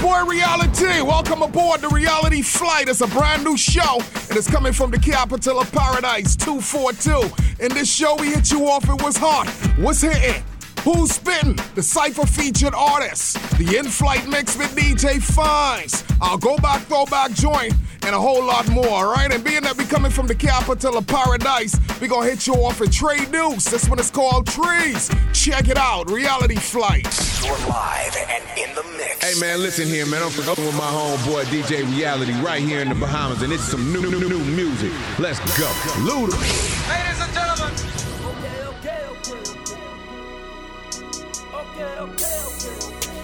boy Reality. Welcome aboard the Reality Flight. It's a brand new show, and it's coming from the capital of paradise, 242. In this show, we hit you off It was hot, what's hitting, who's spitting, the Cypher featured artists, the in flight mix with DJ Fines, I'll go back, throwback joint, and a whole lot more, all right? And being that we coming from the capital of paradise, we gonna hit you off with Trade News. This one is called Trees. Check it out, Reality Flight. You're live and in the mix. Hey man, listen here, man. I'm fucking with my homeboy DJ Reality right here in the Bahamas, and it's some new, new, new, new music. Let's go, Luda. Ladies and gentlemen. Okay, okay, okay. Okay, okay, okay, okay.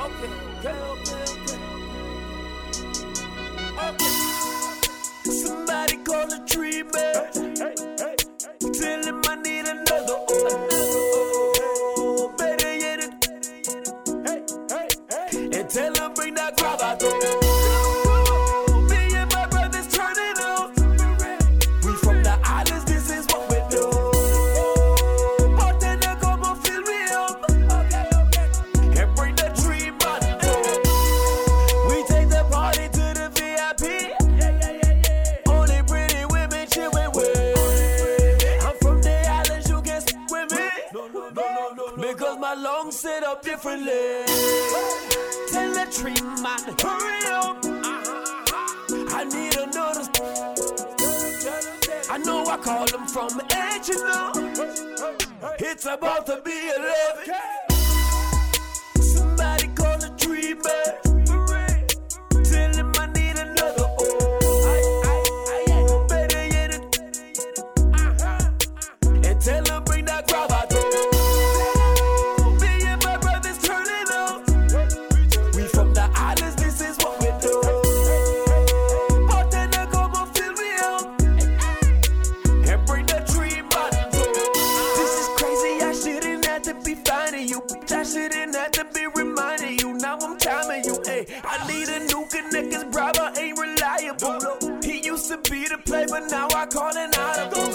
Okay. Somebody call a tree man. Tell him I need another. Oh, better yet, it. and tell him bring that gravato. Differently. Tell the tree man, hurry up. Uh-huh. I need another. I know I call him from edge, you know. It's about to be 11. But now I call it out of I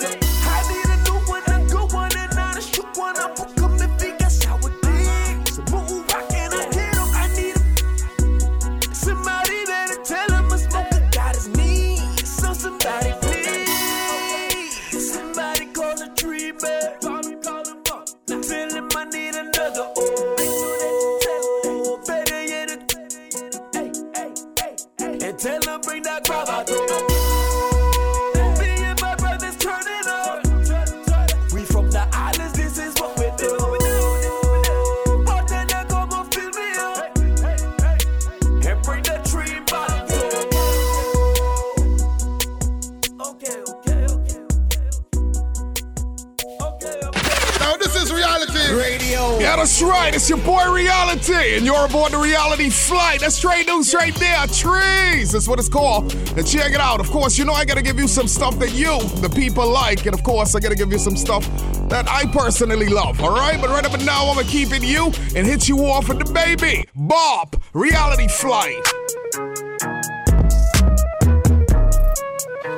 Aboard the Reality Flight. That's straight news right there. Trees. That's what it's called. And check it out. Of course, you know I gotta give you some stuff that you, the people, like, and of course I gotta give you some stuff that I personally love. All right, but right up and now I'm gonna keep it you and hit you off with the baby Bob Reality Flight.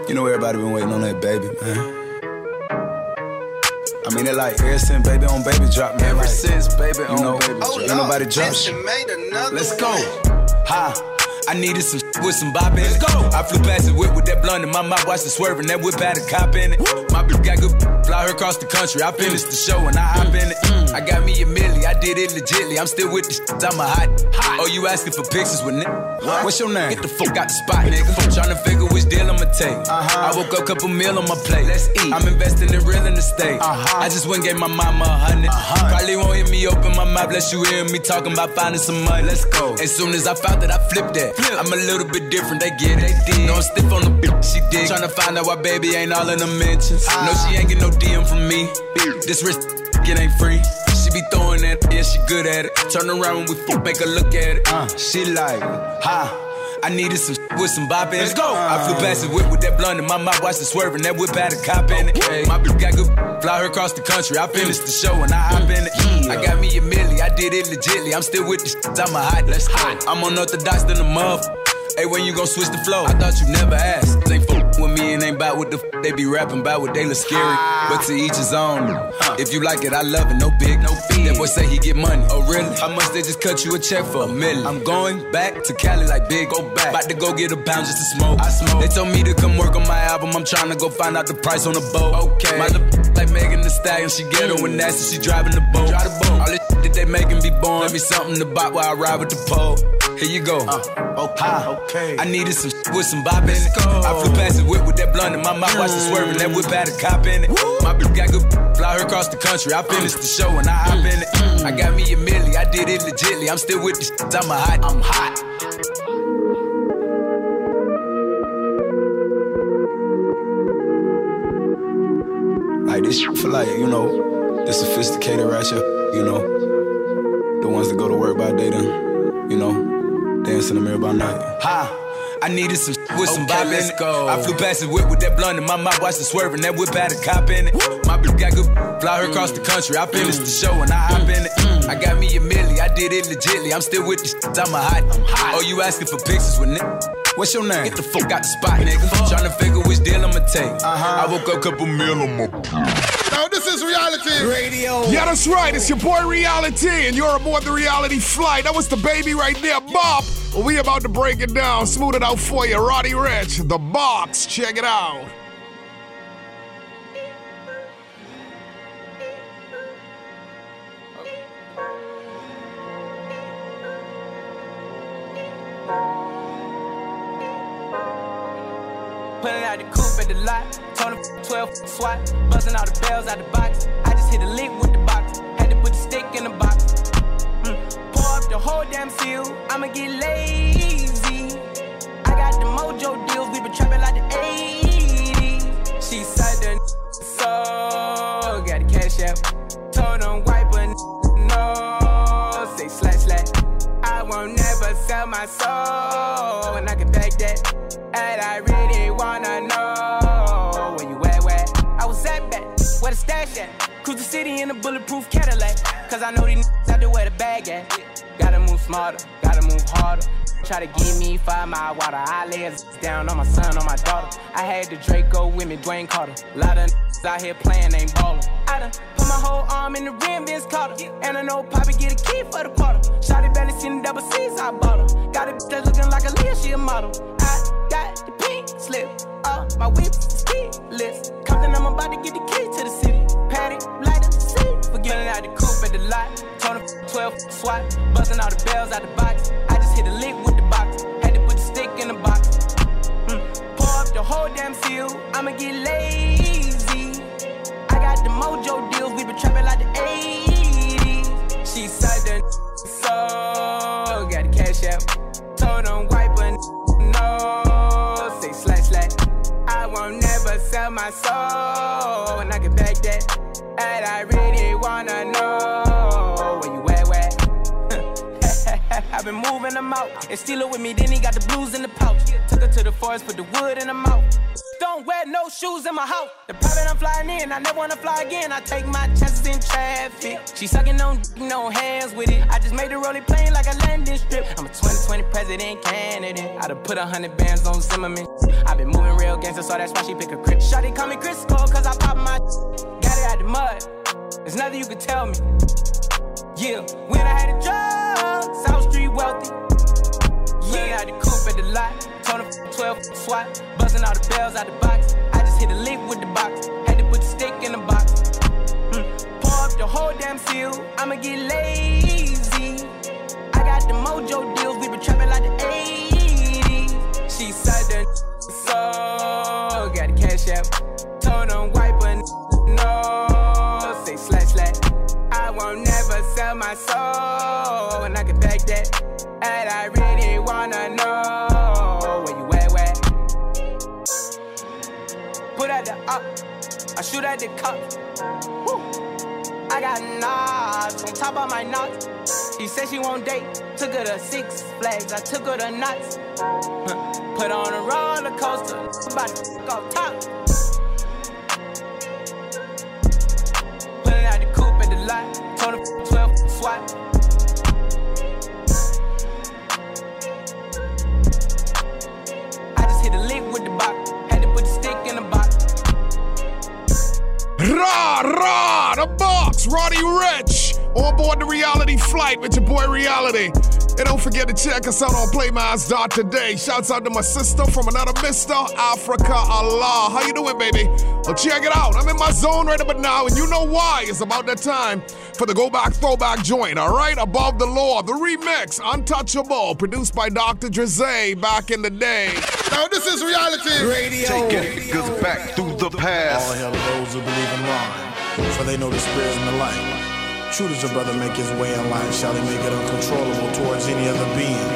You know everybody been waiting on that baby, man. I mean, it like ever since baby on baby drop, man. Ever like, since baby on know, baby drop. ain't nobody drop shit. shit made another Let's go. Ha. I needed some with some bop in it. Go. I flew past the whip with that blunt in my mouth, watched it swerving. That whip had a cop in it. My bitch got good, fly her across the country. I finished the show and I hop in it. I got me a milli, I did it legitly. I'm still with the shit, I'm a hot. Oh, you asking for pictures with nigga? What's your name? Get the fuck out the spot, nigga. Tryna figure which deal I'ma take. Uh-huh. I woke up, couple meal on my plate. Let's eat. I'm investing in real estate. Uh-huh. I just went and gave my mama a hundred. uh-huh. Probably won't hear me open my mouth, bless you hear me talking about finding some money. Let's go. As soon as I found that, I flipped that. I'm a little bit different, they get it. No, I'm stiff on the bitch, she did. Tryna find out why baby ain't all in the mentions. No, she ain't get no DM from me. This wrist, it ain't free. She be throwing that, yeah, she good at it. Turn around when we fuck, make her look at it. Uh, she like, ha. I needed some with some bop in it. Let's go. I flew past the whip with that blunt in my mouth, watched it swerving. That whip had a cop in it. Hey, my bitch got good, fly her across the country. I finished the show and I hop in it. I got me a milli, I did it legitly. I'm still with the shit, I'm a hot. Let's hot. I'm on unorthodox than a muff. Hey, when you gon' switch the flow? I thought you never asked. Ain't fuck ain't about what the f- they be rapping about, what they look scary. Ah. But to each his own. If you like it, I love it, no big, no fee. That boy say he get money. Oh, really? How much they just cut you a check for? A million. I'm going back to Cali like big, go back. About to go get a pound just to smoke. I smoke. They told me to come work on my album. I'm trying to go find out the price on the boat. Okay. My little like Megan Thee Stallion, she ghetto and nasty, she driving the boat. Drive the boat. All this that they making be born. Let me something to buy while I ride with the pole. Here you go. Uh, okay, okay. I needed some with some bop in it. I flew past the whip with that blunt in my mouth, watched it swerving. That whip had a cop in it. My bitch got good, fly her across the country. I finished the show and I hop in it. I got me a milli, I did it legitly. I'm still with the shit, I'm a hot, I'm hot. Like this for like, you know, the sophisticated ratchet, you know, the ones that go to work by day then, you know, dance in the mirror by night. Ha! I needed some with some bop in it. I flew past the whip with that blunt in my mouth, watched it swerving. That whip had a cop in it. My bitch got good, fly her across the country. I finished the show and I hop in it. I got me a milli, I did it legitly. I'm still with the shit, I'm a hot. Oh, you asking for pictures with nigga? What's your name? Get the fuck out the spot, nigga. Tryna figure which deal I'ma take. Uh-huh. I woke up, couple meal on my. Now this is reality radio. Yeah, that's right. It's your boy Reality, and you're aboard the reality flight. That was DaBaby right there, Bop. We about to break it down, smooth it out for you. Roddy Ricch, the box. Check it out. Pulling out the coupe at the lot. Him 12 swat. Buzzing all the bells out the box. I just hit a lick with the box. Cruise the city in a bulletproof Cadillac. Cause I know these niggas out there where the bag at. Gotta move smarter, gotta move harder. Try to give me five mile water. I lay down on my son, on my daughter. I had the Draco with me, Dwayne Carter. Lot of out here playing, ain't ballin'. I done put my whole arm in the rim, Vince Carter. And I know Poppy get a key for the quarter. Shotty barely seen the double C's, I bought her. Got a bitch that's looking like a Leah, she a model. I got the pink slip, uh, my whip ski list. Compton, I'm about to get the key to the city. Patty, light up the seat. Forgetting out the coupe at the lot. Him 12 swat. Buzzing all the bells out the box. I just hit a lick with the box. Had to put the stick in the box. Mm. Pour up the whole damn seal. I'ma get lazy. I got the mojo deals. We been trapping like the 80s. She said the so got the cash out. Told him wipe a no. Sell my soul. And I can back that. And I really wanna know where you at, where? I've been moving them out. And steal it with me, then he got the blues in the pouch. Took her to the forest, put the wood in the mouth. Don't wear no shoes in my house. The private I'm flying in, I never wanna fly again. I take my chances in traffic. She sucking on no hands with it. I just made the rolling plane like a landing strip. I'm a 2020 president candidate. I done put a hundred bands on Zimmerman. i been moving real gangster, so that's why she pick a crib. Shawty call me Chris Cole, cause I pop my got it out the mud. There's nothing you can tell me. Yeah, when I had a job, South Street wealthy. Yeah, had the coupe at the lot. Him 12 swat. Buzzing all the bells out the box. I just hit a lick with the box. Had to put the stick in the box. Mm. Pour up the whole damn seal. I'ma get lazy. I got the mojo deals. We been trapping like the 80s. She said the so got the cash out. Told him wipe a no. Say slash slash. I won't never sell my soul. And I can back that. And I really wanna know the up, I shoot at the cup. Woo. I got knots on top of my knots. She said she won't date, took her to Six Flags. I took her to Knott's. Put on a roller coaster, about to off top. Pulling out the coupe at the lot, told her 12 swat. I just hit a lick with the box. Ra, ra, the box, Roddy Ricch. On board the reality flight with your boy Reality. And don't forget to check us out on Today. Shouts out to my sister from another Mister Africa Allah. How you doing, baby? Well, check it out. I'm in my zone right about now, and you know why. It's about that time for the Go Back Throwback joint, all right? Above the Law, the remix, Untouchable, produced by Dr. Dre back in the day. Now, this is reality radio. Taking niggas back through the past. All hell those who believe in rhyme, for they know the spirit and the light. True does a brother make his way in life, shall he make it uncontrollable towards any other being?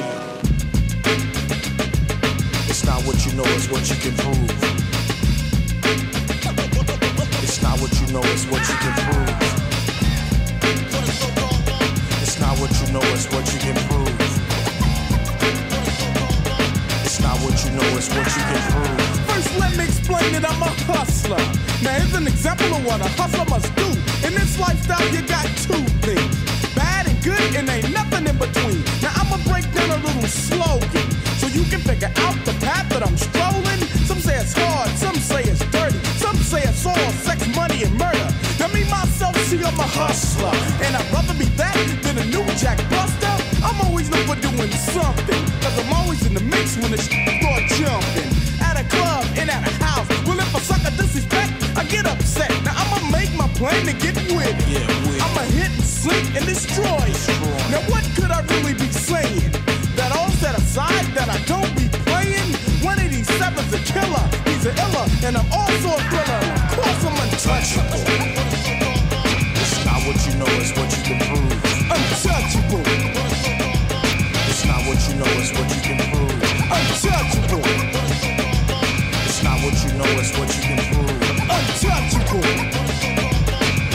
It's not what you know, it's what you can prove. It's not what you know, it's what you can prove. It's not what you know, it's what you can prove. Not what you know, it's what you can prove. First, let me explain that I'm a hustler. Now, here's an example of what a hustler must do. In this lifestyle, you got two things bad and good, and ain't nothing in between. Now, I'ma break down a little slogan so you can figure out the path that I'm strolling. Some say it's hard, some say it's dirty, some say it's all sex, money, and murder. Now, me, myself, see, I'm a hustler, and I'd rather be that than a new Jack Buster. I'm always known for doing something, cause I'm always in the mix when the start jumping. At a club and at a house, well, if a sucker disrespect, I get upset. Now, I'ma make my plan to get with it. Yeah, with. I'ma hit, and sink, and destroy it. Now, what could I really be saying? That all set aside, that I don't be playing? 187's a killer, he's an iller, and I'm also a thriller. Of course, I'm untouchable. It's not what you know, it's what you can prove. Untouchable. What you know, it's what you can prove. Untouchable. It's not what you know, it's what you can prove. Untouchable.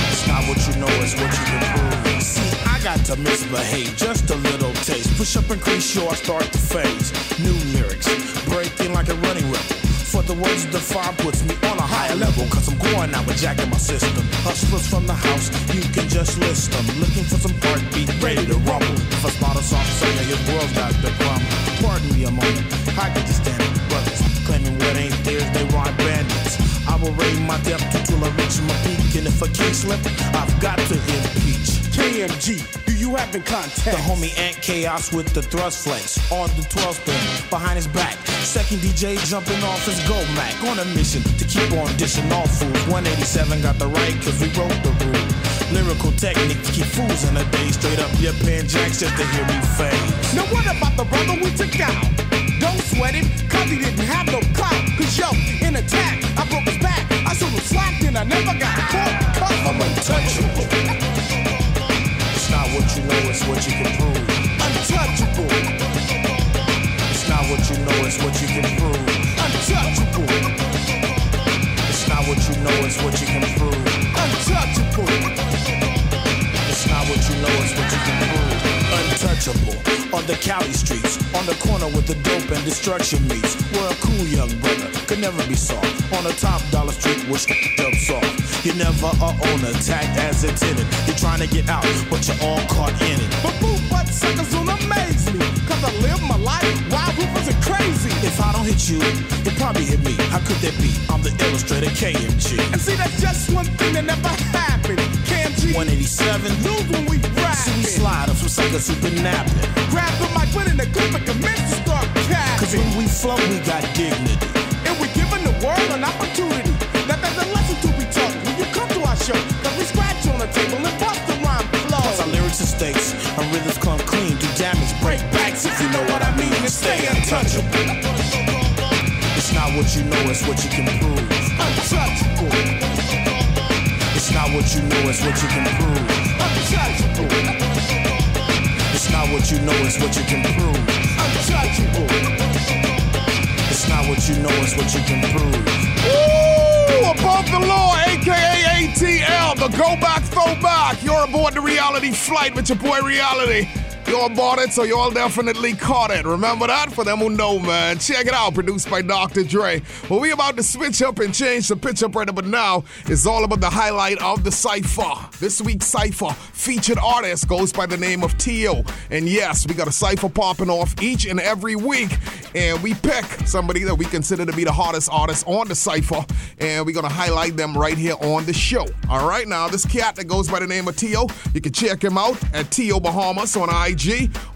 It's not what you know, it's what you can prove. See, I got to misbehave, just a little taste. Push up and crease, sure I start to phase. New lyrics, breaking like a running rebel. For the words to define puts me on a higher level. Cause I'm going out with Jack in my system. Hustlers from the house, you can just list them. Looking for some heartbeat, ready to rumble. If I spot a soft singer, your world's got the crumble. Pardon me a moment, how could you stand it? Brothers claiming what ain't theirs, they rhyme bandits. I will raise my depth till I reach my peak. And if I can't slip, I've got to impeach. KMG, you have in contact? The homie Ant Chaos with the thrust flex on the 12 spin behind his back. Second DJ jumping off his go Mac on a mission to keep on dishing all fools. 187 got the right cause we wrote the rule. Lyrical technique to keep fools in a day. Straight up your pen jacks just to hear me fade. Now what about the brother we took out? Don't sweat him, cause he didn't have no clout. Cause yo, in attack, I broke his back. I showed him slack and I never got caught. Cause I'm untouchable. What you know, it's what you can prove. Untouchable. It's not what you know, it's what you can prove. Untouchable. It's not what you know, it's what you can prove. Untouchable. It's not what you know, it's what you can prove. Untouchable. On the Cali streets, on the corner with the dope and destruction meets. Where a cool young brother could never be soft. On the top dollar street where jumps off. You're never a owner, tagged as a tenant. You're trying to get out, but you're all caught in it. But boo butt suckers don't amaze me. Cause I live my life wild, ruthless, and crazy. If I don't hit you, it probably hit me. How could that be? I'm the illustrator KMG. And see, that's just one thing that never happened. KMG 187. lose when we See me rapping. slide up some suckers who been napping. Grab the mic, put in the clip, and commence to start Cause when we flow, we got dignity. And we're giving the world an opportunity. Now there's a lesson to be taught when you come to our show. Cause we scratch on the table and bust the rhyme Cause our lyrics are stakes, our rhythms come clean, do damage, break backs if you know what I mean, and stay untouchable. It's not what you know, it's what you can prove. Untouchable. Not what you know, it's what you can prove. Untouchable. It's not what you know, it's what you can prove. Untouchable. It's not what you know, it's what you can prove. Ooh, above the law, aka ATL, the go back, throw back. You're aboard the reality flight with your boy Reality. Y'all bought it, so y'all definitely caught it. Remember that? For them who know, man. Check it out. Produced by Dr. Dre. Well, we about to switch up and change the pitch up right but now it's all about the highlight of the Cypher. This week's Cypher featured artist goes by the name of Tio. And yes, we got a Cypher popping off each and every week. And we pick somebody that we consider to be the hottest artist on the Cypher. And we're going to highlight them right here on the show. All right, now this cat that goes by the name of Tio, you can check him out at Tio Bahamas on IG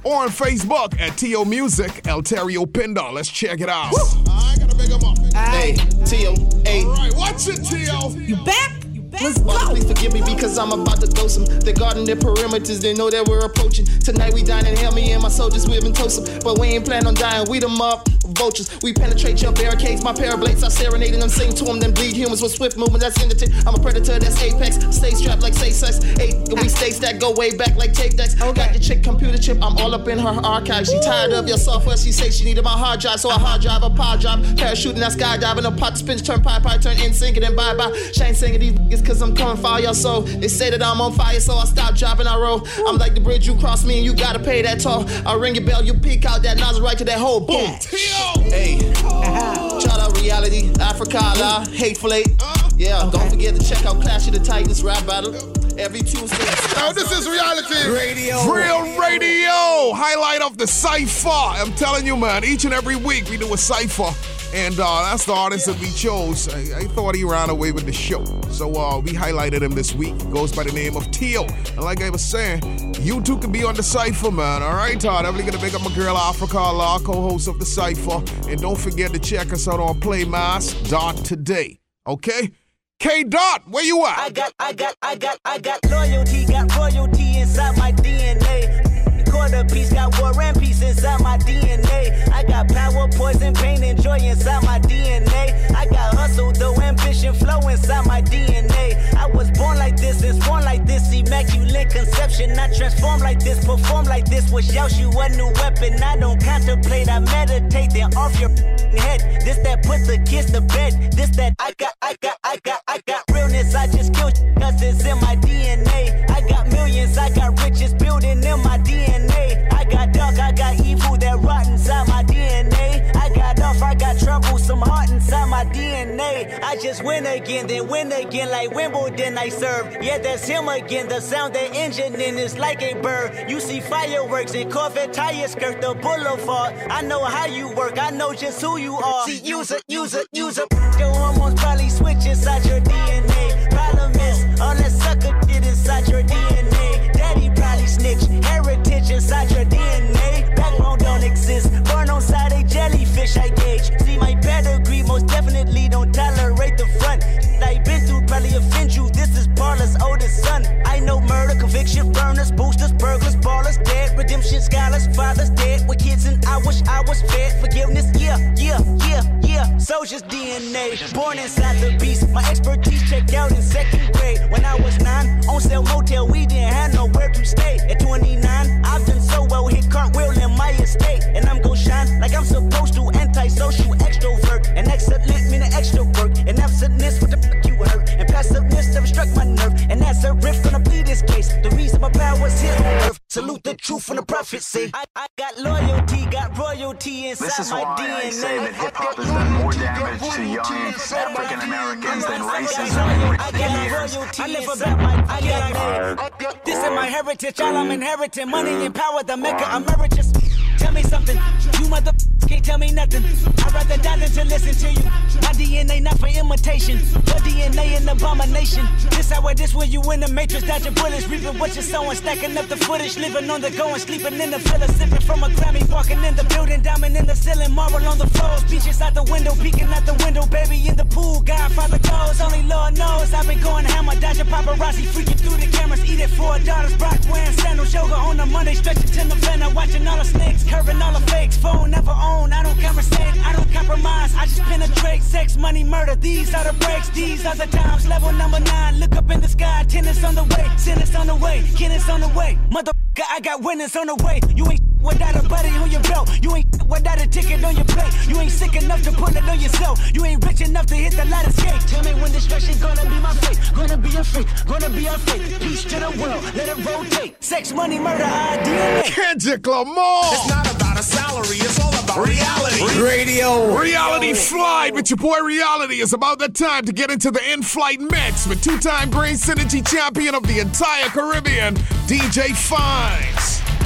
or on Facebook at TO Music, Elterio Pinda. Let's check it out. I gotta make him up. Hey, Tio, hey. All right, watch it, Tio. You back? Let's go. Please forgive me because I'm about to go some. They're guarding their perimeters, they know that we're approaching. Tonight we dine and hell me and my soldiers, we have been toasting. But we ain't plan on dying, we them up vultures. We penetrate your barricades, my parablades are serenading them, sing to them, then bleed humans with swift movement. That's indicative. I'm a predator, that's apex. Stay strapped like say sex. Eight, we states that go way back like tape decks. Okay. Got your chick computer chip, I'm all up in her archive. She tired of your software, she say she needed my hard drive, so I hard drive a power drive. Parachuting, that skydiving, a pot spin, turn pie pie, turn in sync, and bye bye. Shane singing these niggas cause I'm coming for your soul. They say that I'm on fire, so I stop dropping, I roll. I'm like the bridge you cross me and you gotta pay that toll. I ring your bell, you peek out that nozzle right to that hole. Boom. Yeah. Hey. Shout out reality, Africa, la, hateful eight. Yeah, okay. don't forget to check out Clash of the Titans rap battle every Tuesday. Oh, this is reality radio. Real radio. Highlight of the cipher. I'm telling you, man. Each and every week we do a cipher. And uh, that's the artist that we chose. I, I, thought he ran away with the show. So uh, we highlighted him this week. He goes by the name of Tio. And like I was saying, you two can be on the Cypher, man. All right, Todd. I'm going to pick up my girl Africa Law, co-host of the Cypher. And don't forget to check us out on playmass.today. Okay? K Dot, where you at? I got, I got, I got, I got loyalty, got royalty inside my DNA quarter piece, got war and peace inside my DNA. Got power, poison, pain, and joy inside my DNA. I got hustle, though ambition, flow inside my DNA. I was born like this and born like this, immaculate conception. I transform like this, perform like this. Was Yeshua a new weapon? I don't contemplate, I meditate, then off your head. This that put the kids to bed. This that I got, I got, I got, I got realness. I just killed cause it's in my DNA. I got millions, I got riches building in my DNA. DNA. I just win again, then win again like Wimbledon I serve. Yeah, that's him again. The sound that engine in is like a bird. You see fireworks and Corvette tires skirt the boulevard. I know how you work, I know just who you are. See, use it, use it, use it. Your hormones probably switch inside your DNA. Problem is, all that sucker did inside your DNA. Daddy probably snitch, heritage inside your DNA. Backbone don't exist, born on side a jellyfish I conviction, burners, boosters, burglars, ballers, dead, redemption, scholars, fathers dead with kids, and I wish I was fed. Forgiveness, yeah, yeah, yeah, yeah. Soldier's DNA, born inside the beast. My expertise checked out in second grade. When I was nine, on sale motel, we didn't have nowhere to stay. At 29, I've done so well, hit cartwheel in my estate, and I'm gon' shine like I'm supposed to. Antisocial extrovert, and excellent meaning extra work, and absentness what the fuck you hurt, and passiveness never struck my nerve, and that's a riff reason my here on earth. Salute the truth from the prophecy. I, I got loyalty, got royalty inside This is my why DNA. I say that hip hop has done more damage to young African Americans than racism and royalty I live about my I got This is my heritage, all I'm inheriting. Money and power, the mecca emeritus. Tell me something, you mother can't tell me nothing. I'd rather die than to listen to you. My DNA not for imitation, your DNA an abomination. This hour, this where you in the matrix, dodging bullets, reaping what you're sowing, stacking up the footage, living on the go and sleeping in the villa, sipping from a Grammy, walking in the building, diamond in the ceiling, marble on the floors, beaches out the window, peeking out the window, baby in the pool, Godfather goes, only Lord knows I've been going hammer, dodging paparazzi, freaking through the cameras, eating four daughters, Brock wearing sandals, yoga on a Monday, stretching to November, watching all the snakes, curving all the fakes, phone never own, I don't conversate, I don't compromise, I just penetrate, sex, money, murder, these are the breaks, these are the times, level number nine, look up in the sky, tennis on the way, tennis on the way, tennis on the way, mother, I got winners on the way, you ain't without a buddy on your belt. You ain't without a ticket on your plate. You ain't sick enough to put it on yourself. You ain't rich enough to hit the ladder skate. Tell me when destruction gonna be my fate. Gonna be a fate. Gonna be a fate. Peace to the world. Let it rotate. Sex, money, murder, DNA. Kendrick Lamar. It's not about a salary. It's all about reality. Radio. Reality Flight with your boy Reality. It's about that time to get into the in flight mix with two time Brain Synergy champion of the entire Caribbean, DJ Fines.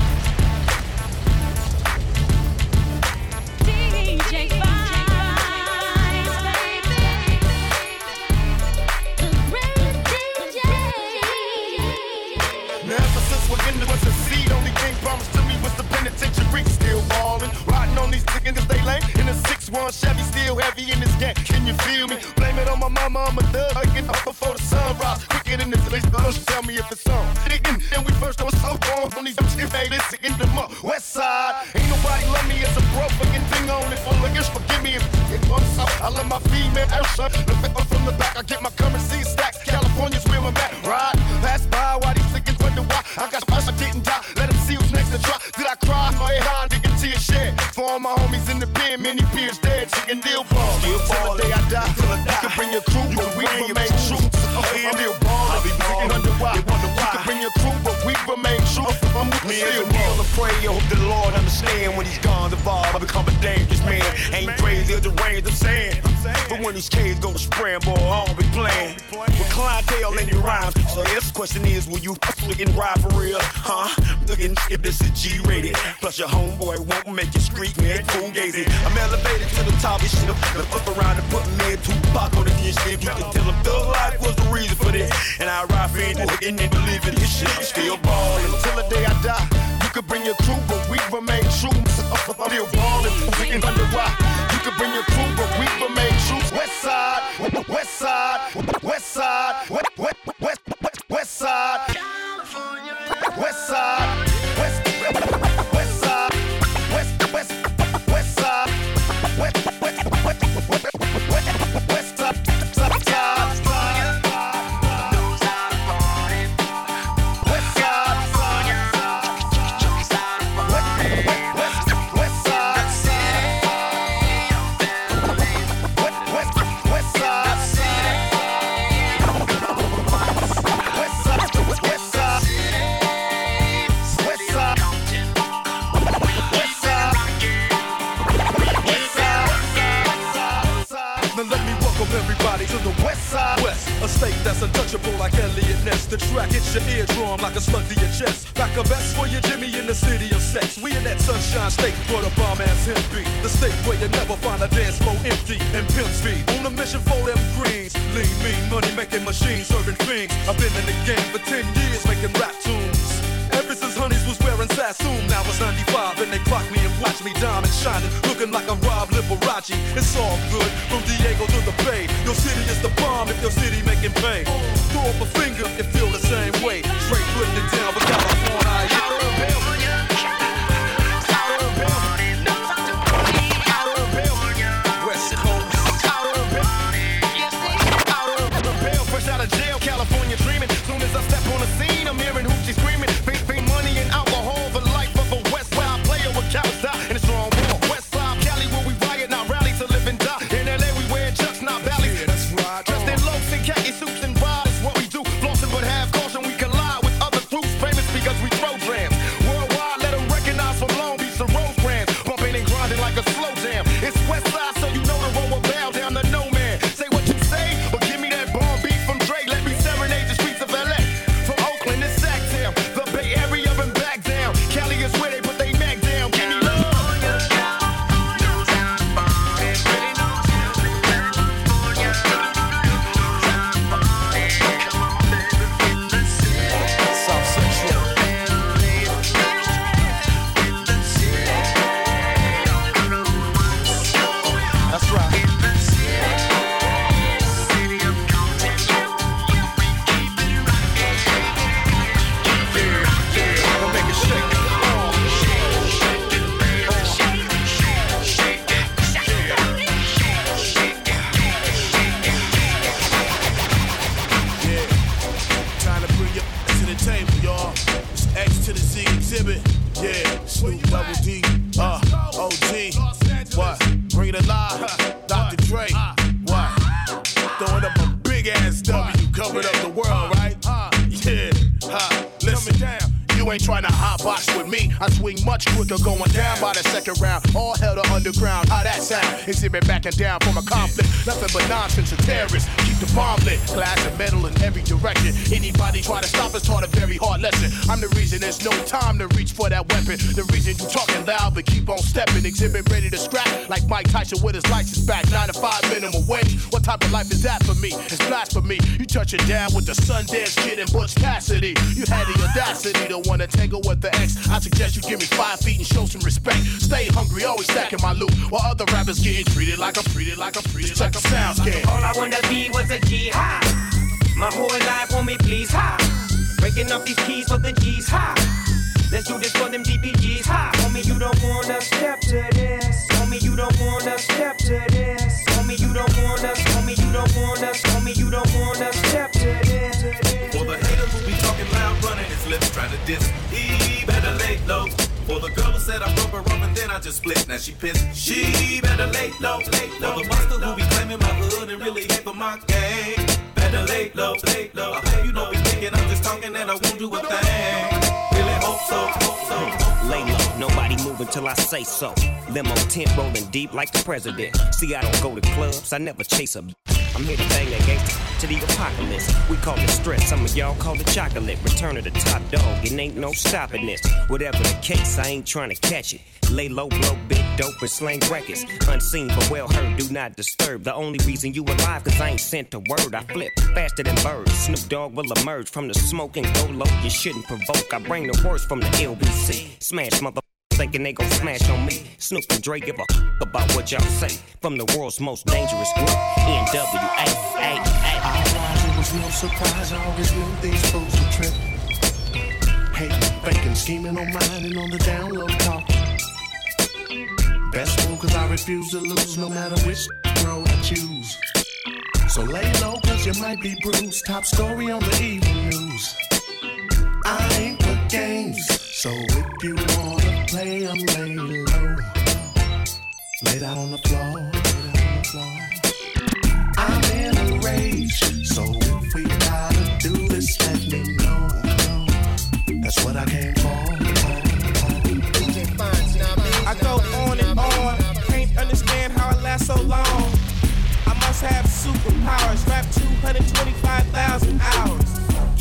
Riding on these chickens if they lame. In a 6-1 Chevy, still heavy in this game. Can you feel me? Blame it on my mama, I'm a thug. I get up before the sunrise. Quicker than this place, don't tell me if it's on. Digging, and we first was so gone on these shit, hey, listen, in the mud. West side, ain't nobody love me as a bro. Fucking thing on it, full of forgive me if it was so. I love my female, Elsa. Paper from the back, I get my currency stacks. California's where I'm at. Many peers dead. Chicken deal ball. Still till the day I die. Till I die. You can bring your crew, but we remain true. I'm still ballin'. Chicken wonder why. You can bring your crew, but we remain true. I'm with Me still a meal of prayer, hope the Lord understand when he's gone evolve. I become a dangerous man. Ain't crazy or deranged, I'm saying. But when these kids go to spraying, boy, I don't be playing. With clientele in your rhymes. So this question is, will you looking ride for real? Huh? Looking if this is G rated. Plus your homeboy won't make you street man cool gazing. I'm elevated to the top of shit. The fuck around and put me in Tupac on the. If you can tell them thug life was the reason for this. And I ride for it and believe in this shit. Still ballin'. Till the day I die. You could bring your crew, but we remain true. Still ballin'. Chicken wonder why. Could bring your crew, but we remain true. West side, west side, west side, west, untouchable like Eliot Ness. The track hits your eardrum like a slug to your chest. Back a vest for your Jimmy in the city of sex. We in that sunshine state where the bomb ass him. The state where you never find a dance floor empty and pimp speed. On a mission for them greens. Lean, mean, money making machines serving fiends. I've been in the game for 10 years making rap tunes. Ever since Honeys was wearing Sassoon, now it's 95 and they clock me and watch me diamond shining, looking like a Rob Liberace. It's all good from Diego to the Bay. Your city is the bomb if your city making pay. Throw up a finger if feel the same way. Straight putting backing down from a conflict. Nothing but nonsense and terrorists. Keep the bomb lit. Glass and metal in every direction. Anybody try to stop us taught a very hard lesson. I'm the reason there's no time to reach for that weapon. The reason you talking loud but keep on stepping. Exhibit ready to scrap like Mike Tyson with his license back. Nine to five minimum wage. What type of life is that for me? It's blasphemy. You touching down with the Sundance Kid and Butch Cassidy. You had the audacity to wanna tangle with the ex. I suggest you give me five feet and show some respect. Stay hungry, always stacking my loot. While other rappers getting treated like a treated like a treated like a sound. All I wanna be was a G high. My whole life want me please high. Breaking up these keys for the G's high. Let's do this for them DPGs high. Homie, you don't wanna step to this. Homie, you don't wanna step to this. Just split, now she pissed. She better lay low, lay low. The monster who be claiming my hood and really hate for my gang. Better lay low, lay low. I hope you know be thinking I'm just talking and I won't do a thing. Really hope so, hope so. Lay low, nobody move until I say so. Limo tent rolling deep like the president. See, I don't go to clubs, I never chase a. I'm here to bang that gangsta to the apocalypse. We call it stress, some of y'all call it chocolate. Return of the top dog, it ain't no stopping this. Whatever the case, I ain't trying to catch it. Lay low, blow big dope and slang records. Unseen but well heard, do not disturb. The only reason you alive, cause I ain't sent a word. I flip faster than birds. Snoop Dogg will emerge from the smoke and go low. You shouldn't provoke. I bring the worst from the LBC. Smash mother thinking they gon' smash on me. Snoop and Dre give a f- about what y'all say. From the world's most dangerous group, NWA. It was no surprise. I always knew these fools would trip. Hating, faking, scheming on mine and on the down low talk. Best move cause I refuse to lose no matter which road I choose. So lay low cause you might be bruised. Top story on the evening news. I ain't for games. So if you wanna play, I'm lay low. Lay down on the floor. I'm in a rage. So if we gotta do this, let me know. That's what I came for. I go on and on. Can't understand how I last so long. I must have superpowers. Rap 225,000 hours.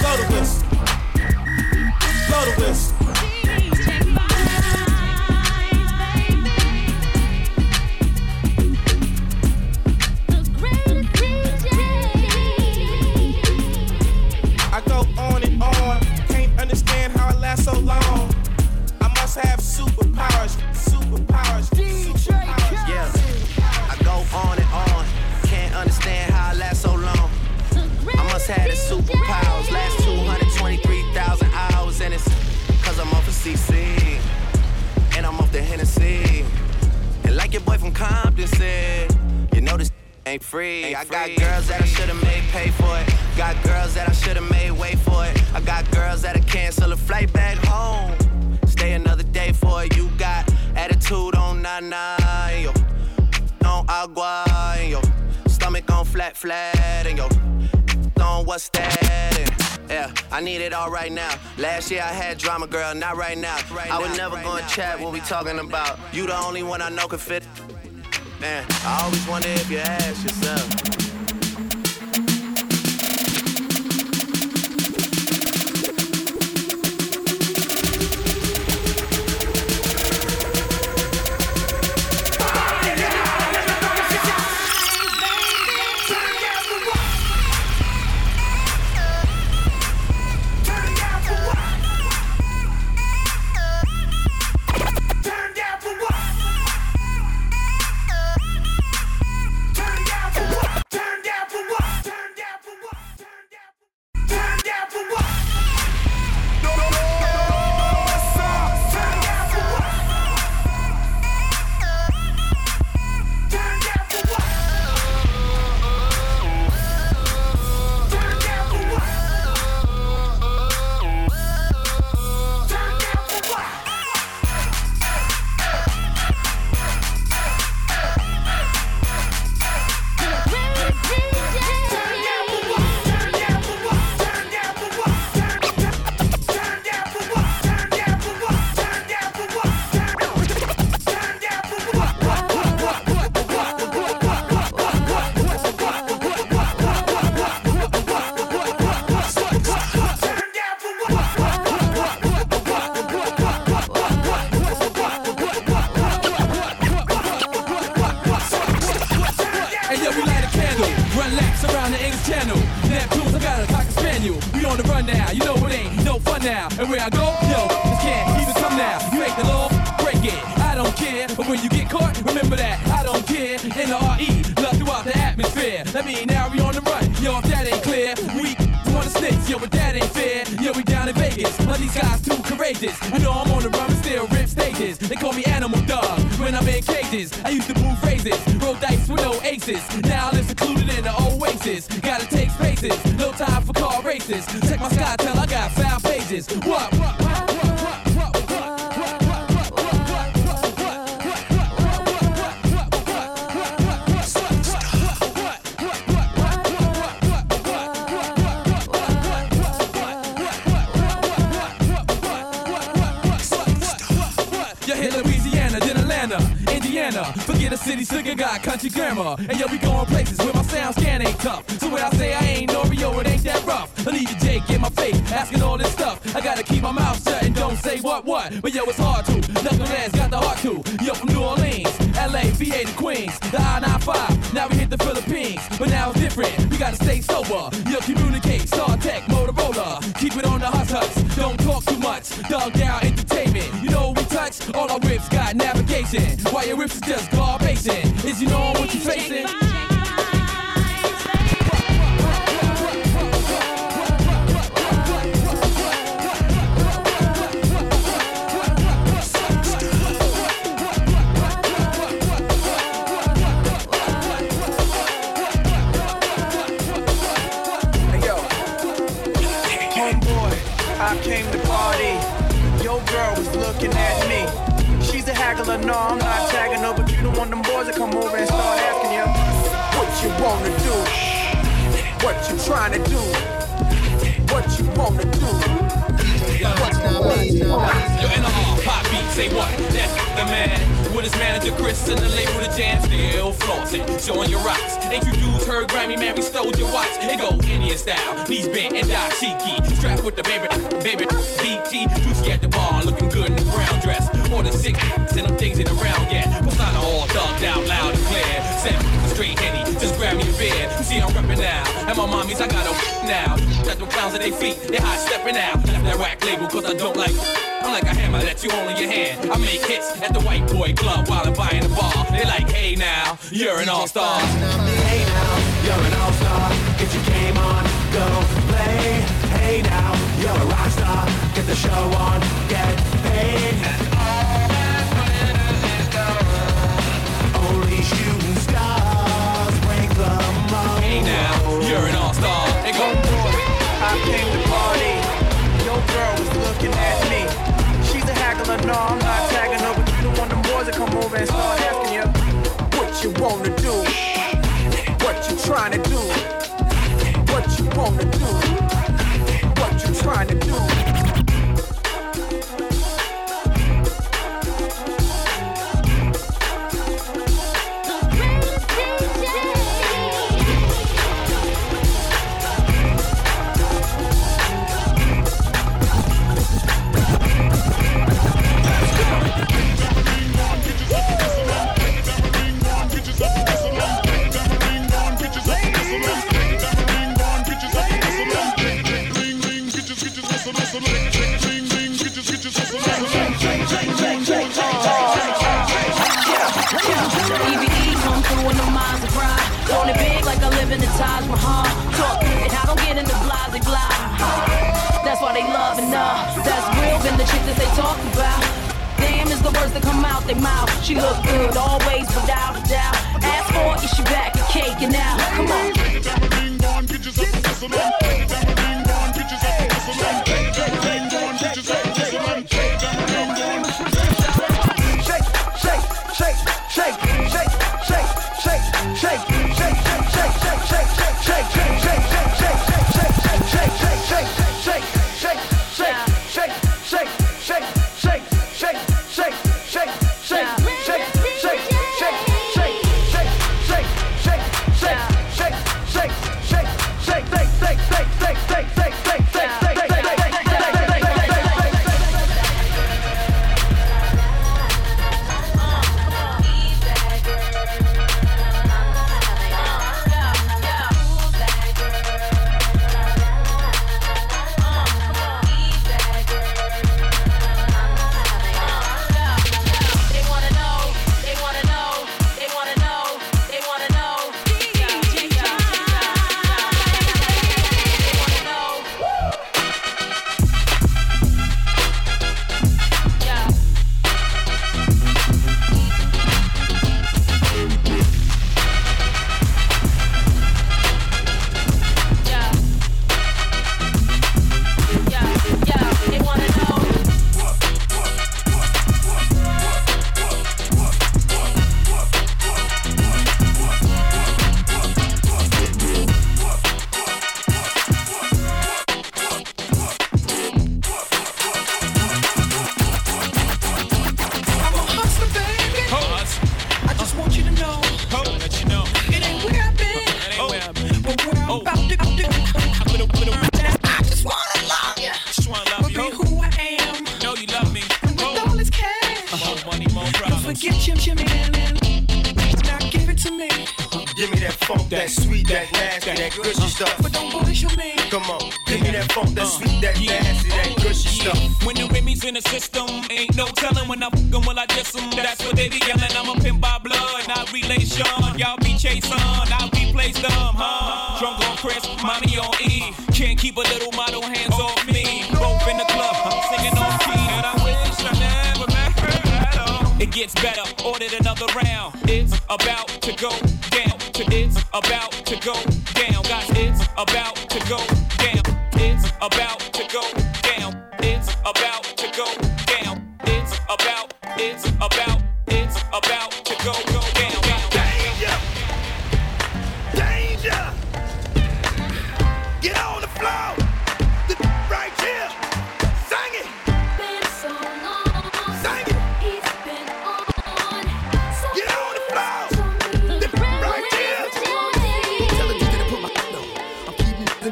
Blow the whistle. Blow the whistle. I go on and on. Can't understand how I last so long. I must have superpowers. Superpowers. Yeah, I go on and on. Can't understand how I last so long. I must have like your boy from Compton said, you know this ain't free. I got girls that I should've made pay for it. Got girls that I should've made wait for it. I got girls that'll cancel a flight back home. Stay another day for it. You got attitude on nana, yo. On agua, yo. Stomach on flat, flat, and yo. On what's that? And, yeah, I need it all right now. Last year I had drama, girl, not right now. I would never go and chat what we talking about. You the only one I know can fit. Man, I always wonder if you ask yourself. Yo, we down in Vegas, but these guys too courageous. You know I'm on the run, still rip stages. They call me Animal Dog when I'm in cages. I used to move phrases, roll dice with no aces. Now I live secluded in the oasis. Gotta take spaces, no time for car races. Check my sky, tell I got five pages. What, a city slicker, got country grammar. And yo, we going places where my sound scan ain't tough. So when I say I ain't Oreo, it ain't that rough. I leave you Jake in my face, asking all this stuff. I gotta keep my mouth shut and don't say what what. But yo, it's hard to. Knuckleheads got the heart to. Yo, from New Orleans, LA, VA to Queens, the I-95. Now we hit the Philippines, but now it's different. We gotta stay sober. Yo, communicate, StarTAC, Motorola. Keep it on the hush hush. Don't talk too much. Dog down entertainment. You know? All our whips got navigation. While your whips is just garbation. Is you know what you're facing? Trying to do, what you wanna do. What you wanna do. Yo, in the hall, pop beat, say what? That's the man. With his manager Chris and the label the jam still flossing, showing your rocks. Ain't you dudes heard Grammy? We stole your watch. It go Indian style, knees bent and dashiki. Strapped with the baby, baby, BT. Juicy at the bar, looking good in the brown dress. More than six and them things ain't around yet. Persona all thugged out loud and clear. Seven straight henny, just grab me a beer. See I'm reppin' now, and my mommies I got a now. Got them clowns at their feet, they high stepping out. Left that whack label cause I don't like. I'm like a hammer that you hold in your hand. I make hits at the white boy club while I'm buying the bar. They like, hey now, you're an all-star. Hey now, you're an all-star. Get your game on, go play. Hey now, you're a rock star. Get the show on, get paid. Now, you're an all-star. Hey go. I came to party. Your girl was looking at me. She's a haggler, no, I'm not tagging her, but you don't want them boys to come over and start asking you what you wanna do, what you trying to do, what you wanna do, what you trying to do. Like I live in Taj Mahal. Talk and I don't get into blase blah. That's why they love and that's real than the shit that they talk about. Damn is the words that come out their mouth. She look good always without a doubt. Ask for it, she back and caking out? Come on. shake, shake, shake, shake,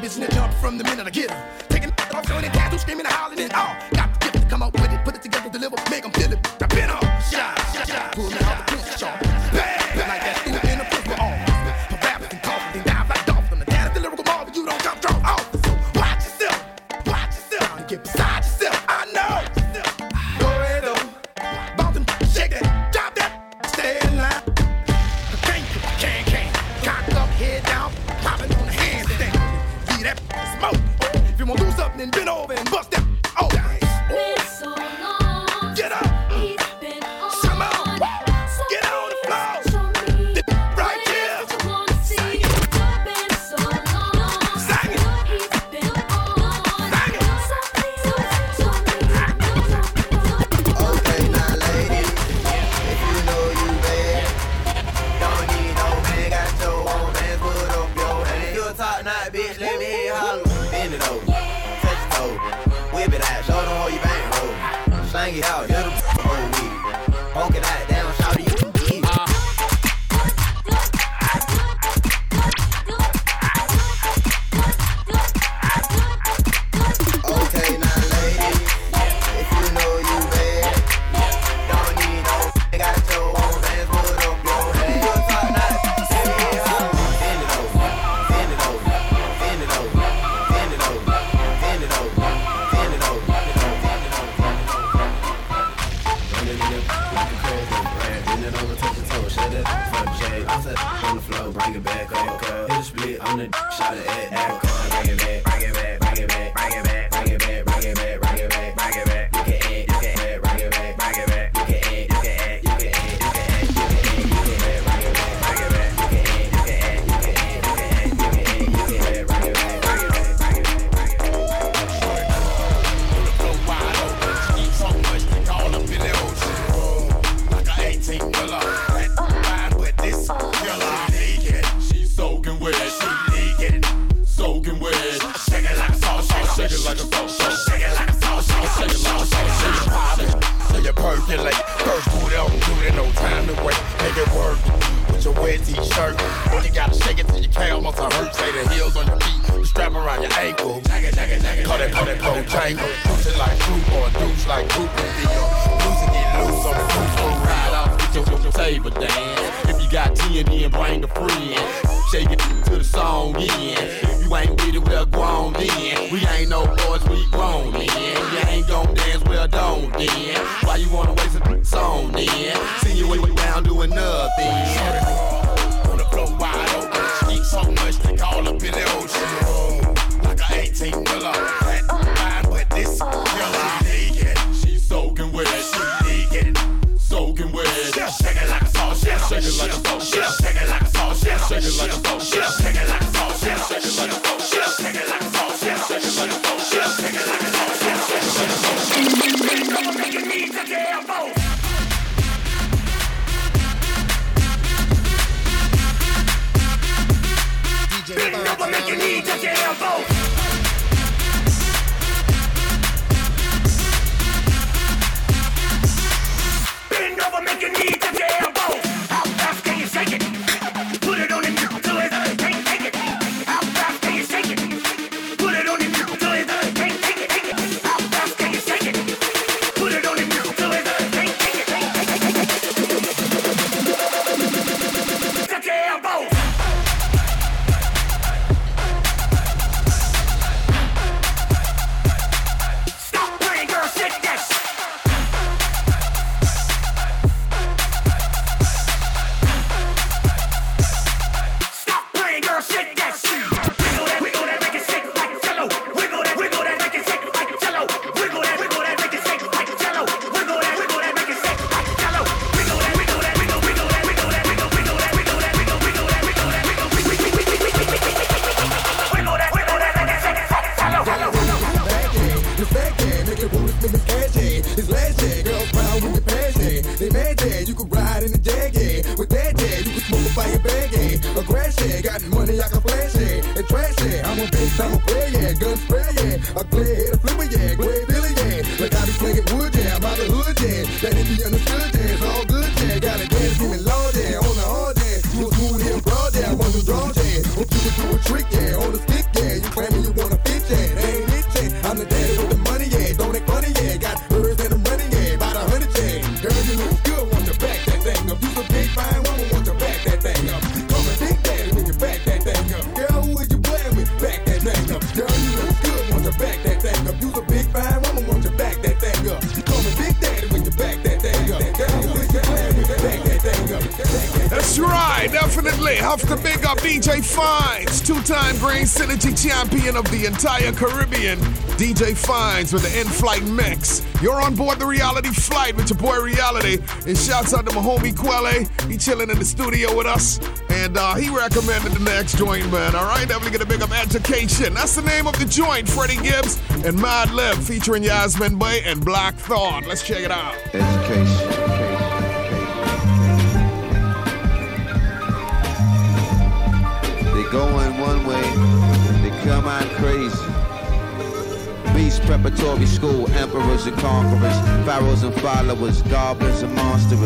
bitch in the jump from the minute I get her. Taking off, showing it, tattoo, screaming and howling it oh, all. Got the gift to come up with it, put it together, deliver, make them feel it. I've been on. Shot, shot, shot. In the, like a crazy brand, bend it over, touch your toe, shut it, fuck shade. I said, on the floor, bring it back up, hit a split on the shot it at, at, bring it back, bring it back, bring it back, bring it back, bring it back, bring it back, bring it back, bring it back. Make it work. With your wet t-shirt. You gotta shake it till your calves must hurt. Say the heels on your feet. Strap around your ankle. Call that, call that Bojangle. Push it like fruit or douche like with deal. Losing get loose on the roof. Ride off with your, your table dance. If you got T and then bring a friend. Shake it to the song in. You ain't with it, well, grown then. We ain't no boys, we grown then. You ain't gon' dance, well, don't then. Why you wanna waste a song then? See you way down doing nothing. On the floor wide open. Eat so much they call up in the ocean. Like a 18 wheeler. Fine, but this killer Shake it like a like a sauce. Shake it like a sauce. Shake it like a a a a a a a sauce. Make you need to to damn both. Have to big up DJ Fines, two-time Green Synergy champion of the entire Caribbean. DJ Fines with the in-flight mix. You're on board the reality flight with your boy Reality. And shouts out to my homie Quelle. He chilling in the studio with us. And uh, he recommended the next joint, man. All right, definitely gonna big up education. That's the name of the joint, Freddie Gibbs and Madlib featuring Yasiin Bey and Black Thought. Let's check it out. Education. They go in one way, they come out crazy. Beast preparatory school, emperors and conquerors, pharaohs and followers, goblins and monsters,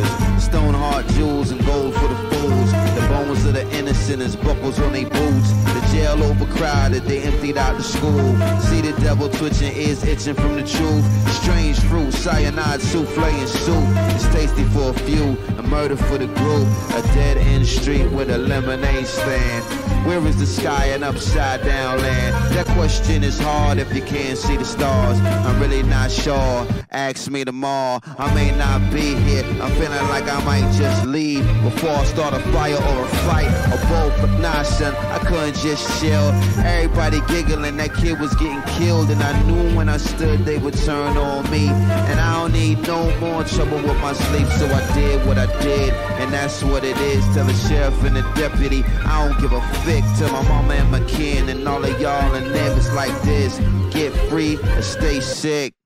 stone heart jewels and gold for the fools. The bones of the innocent as buckles on their boots. Jail overcrowded, they emptied out the school. See the devil twitching, ears itching from the truth. Strange fruit, cyanide souffle and soup. It's tasty for a few, a murder for the group. A dead end street with a lemonade stand. Where is the sky and upside down land? That question is hard if you can't see the stars. I'm really not sure. Ask me tomorrow. I may not be here. I'm feeling like I might just leave before I start a fire or a fight or both. But nah, son, I couldn't just chill. Everybody giggling, that kid was getting killed, and I knew when I stood they would turn on me. And I don't need no more trouble with my sleep, so I did what I did, and that's what it is. Tell the sheriff and the deputy, I don't give a fick. Tell my mama and my kin and all of y'all and them it's like this. Get free or stay sick.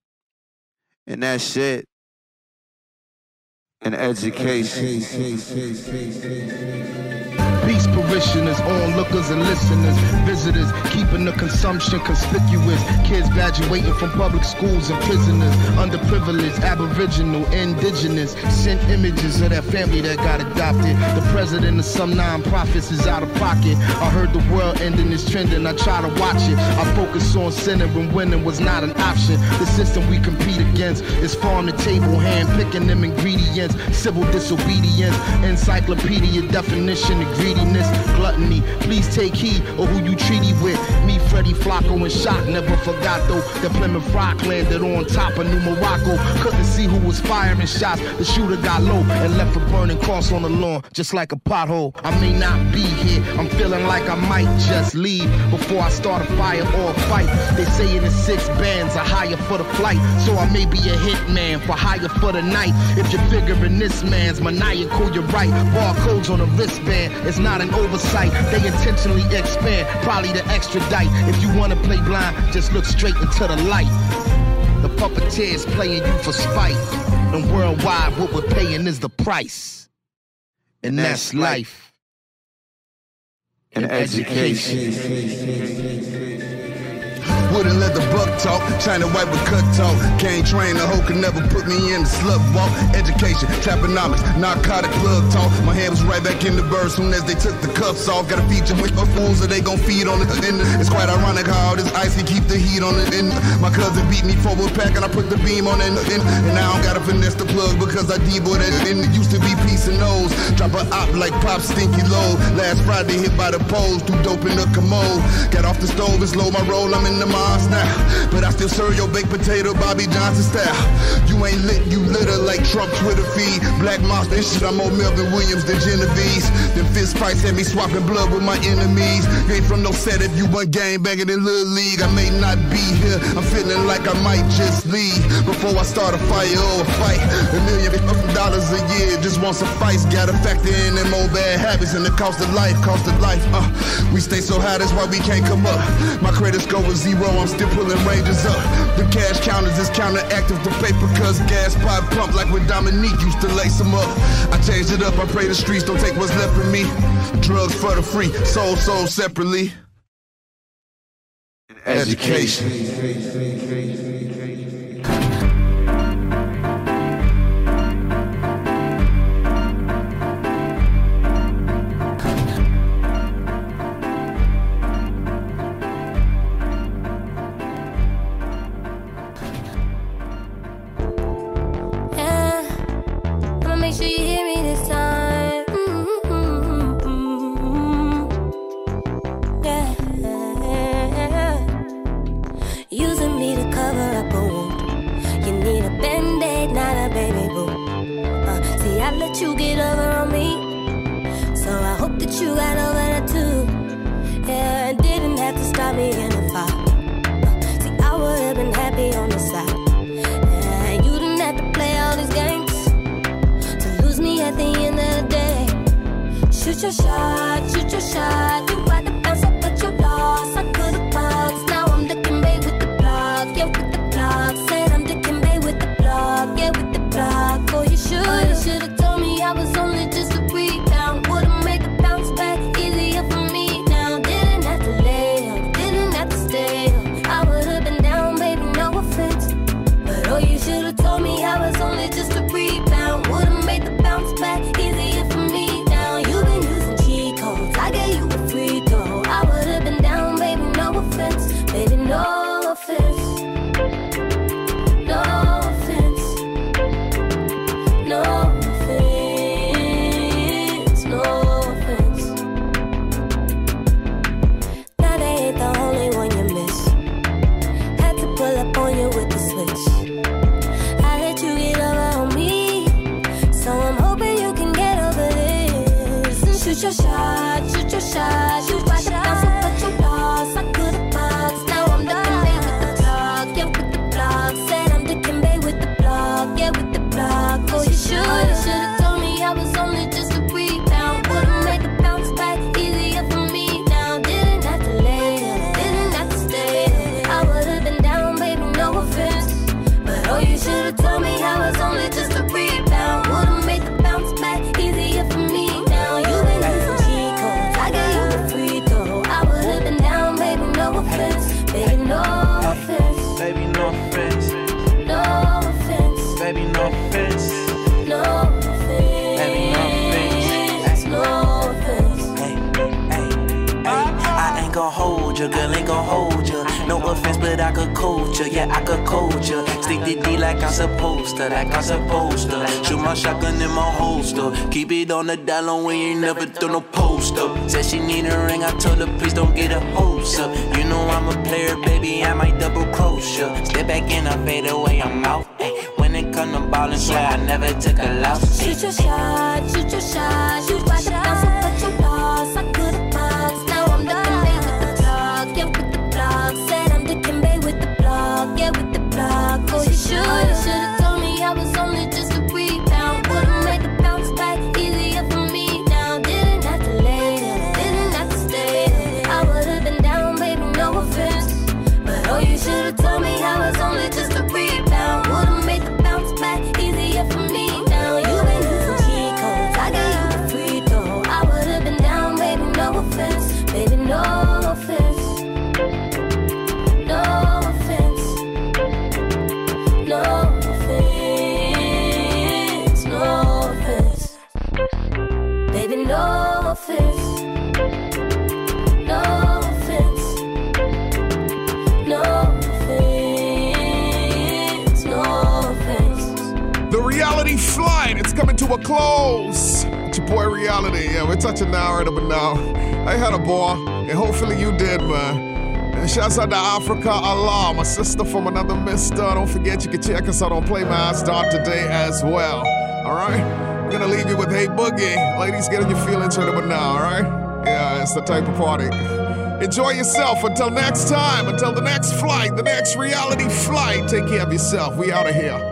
And that's it. And education. Parishioners, onlookers and listeners, visitors, keeping the consumption conspicuous. Kids graduating from public schools and prisoners, underprivileged, aboriginal, indigenous, sent images of that family that got adopted. The president of some non-profits is out of pocket. I heard the world ending is trending, I try to watch it. I focus on sinning when winning was not an option. The system we compete against is farm to table, hand picking them ingredients, civil disobedience, encyclopedia definition, gluttony. Please take heed of who you treaty with. Me, Freddie Flacco, and Shock never forgot though. The Plymouth Rock landed on top of New Morocco. Couldn't see who was firing shots. The shooter got low and left a burning cross on the lawn, just like a pothole. I may not be here. I'm feeling like I might just leave before I start a fire or a fight. They say in the six bands I hire for the flight, so I may be a hitman for hire for the night. If you're figuring this man's maniacal, you're right. Barcodes on a wristband, it's not an oversight. They intentionally expand, probably to extradite. If you wanna play blind, just look straight into the light. The puppeteers playing you for spite. And worldwide, what we're paying is the price. And that's life. And education. Wouldn't let the buck talk, China white with cut talk. Can't train a hoe, could never put me in the slug walk. Education, taponomics, narcotic plug talk. My hand was right back in the bird soon as they took the cuffs off. Got a feature with my fools, so they gon' feed on it. It's quite ironic how all this ice can keep the heat on it. My cousin beat me for a pack, and I put the beam on it. And, now I gotta finesse the plug because I debo that. It used to be peace and nose. Drop a op like pop stinky low. Last Friday hit by the poles, too dope in the commode. Got off the stove and slow my roll, I'm in the now. But I still serve your baked potato Bobby Johnson style. You ain't lit, you litter like Trump Twitter feed. Black monster and shit, I'm more Melvin Williams than Genovese. Them fist fights had me swapping blood with my enemies. Ain't from no set if you one game banging in Little League. I may not be here, I'm feeling like I might just leave. Before I start a fire or a fight, a million dollars a year just won't suffice. Gotta factor in them old bad habits and the cost of life, cost of life. Uh, we stay so high, that's why we can't come up. My credit score was zero I'm still pulling ranges up. The cash counters is counteractive to paper cuz gas pipe pump like when Dominique used to lace them up. I changed it up, I pray the streets don't take what's left of me. Drugs for the free, sold, sold separately. Education. Education. your shot, shoot your shot. good, I yeah, I could coach ya. Stick the D like I'm supposed to, like I'm supposed to. Shoot my shotgun in my holster. Keep it on the dial on we ain't never done no post up. Said she need a ring, I told her please don't get a hopes up. You know I'm a player, baby, I might double cross ya. Step back in, I fade away, I'm out. When it come to ballin', swear I never took a loss. Shoot your shot, shoot your shot, shoot by the coming to a close. It's your boy Reality. Yeah, we're touching now, right up now. I had a ball, and hopefully you did, man. And shouts out to Africa Allah, my sister from another mister. Don't forget you can check us out on Play My Ass Dark today as well. All right? I'm gonna leave you with Hey Boogie. Ladies, get in your feelings right about now, all right? Yeah, it's the type of party. Enjoy yourself until next time, until the next flight, the next reality flight. Take care of yourself. We out of here.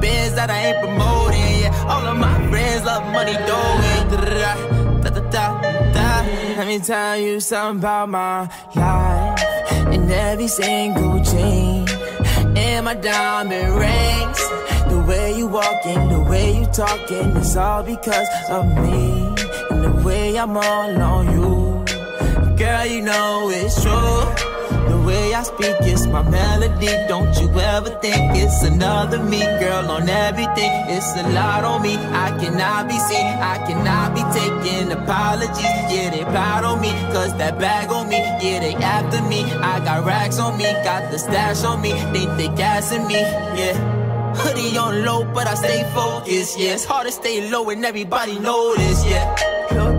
biz that I ain't promoting yeah. All of my friends love money doing let me tell you something about my life. And every single chain and my diamond rings. The way you walking the way you talking it's all because of me. And the way I'm all on you. Girl, you know it's true. Way I speak is my melody. Don't you ever think it's another me, girl, on everything. It's a lot on me. I cannot be seen. I cannot be taking apologies. Yeah, they proud on me. Cause that bag on me. Yeah, they after me. I got racks on me. Got the stash on me. They think they gassing me. Yeah. Hoodie on low, but I stay focused. Yeah, it's hard to stay low and everybody know this. Yeah,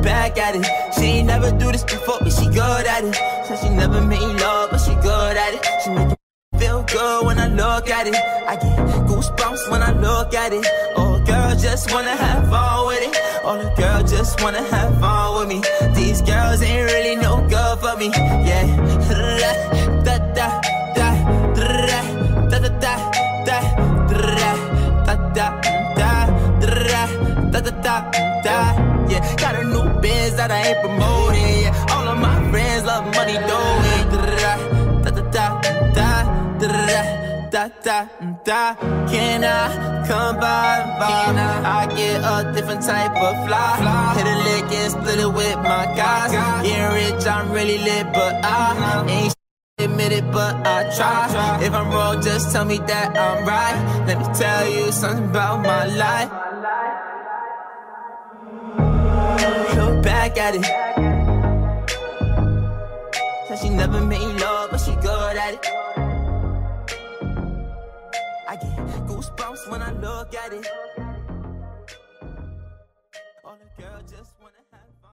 back at it. She ain't never do this before, but she good at it. Said she never made love, but she good at it. She make it feel good when I look at it. I get goosebumps when I look at it. Oh, girl, just wanna have fun with it. Oh, the girl just wanna have fun with me. These girls ain't really no good for me. Yeah, da da da biz that I ain't promoting yeah. All of my friends love money doing da da da. Da da da da da can I come by? Can I, I get a different type of fly. Hit a lick and split it with my guys. Getting rich I'm really lit but I ain't admit it, but I try. If I'm wrong, just tell me that I'm right. Let me tell you something about my life. Back at it. Said she never made love, but she good at it. I get goosebumps when I look at it. All the girl just.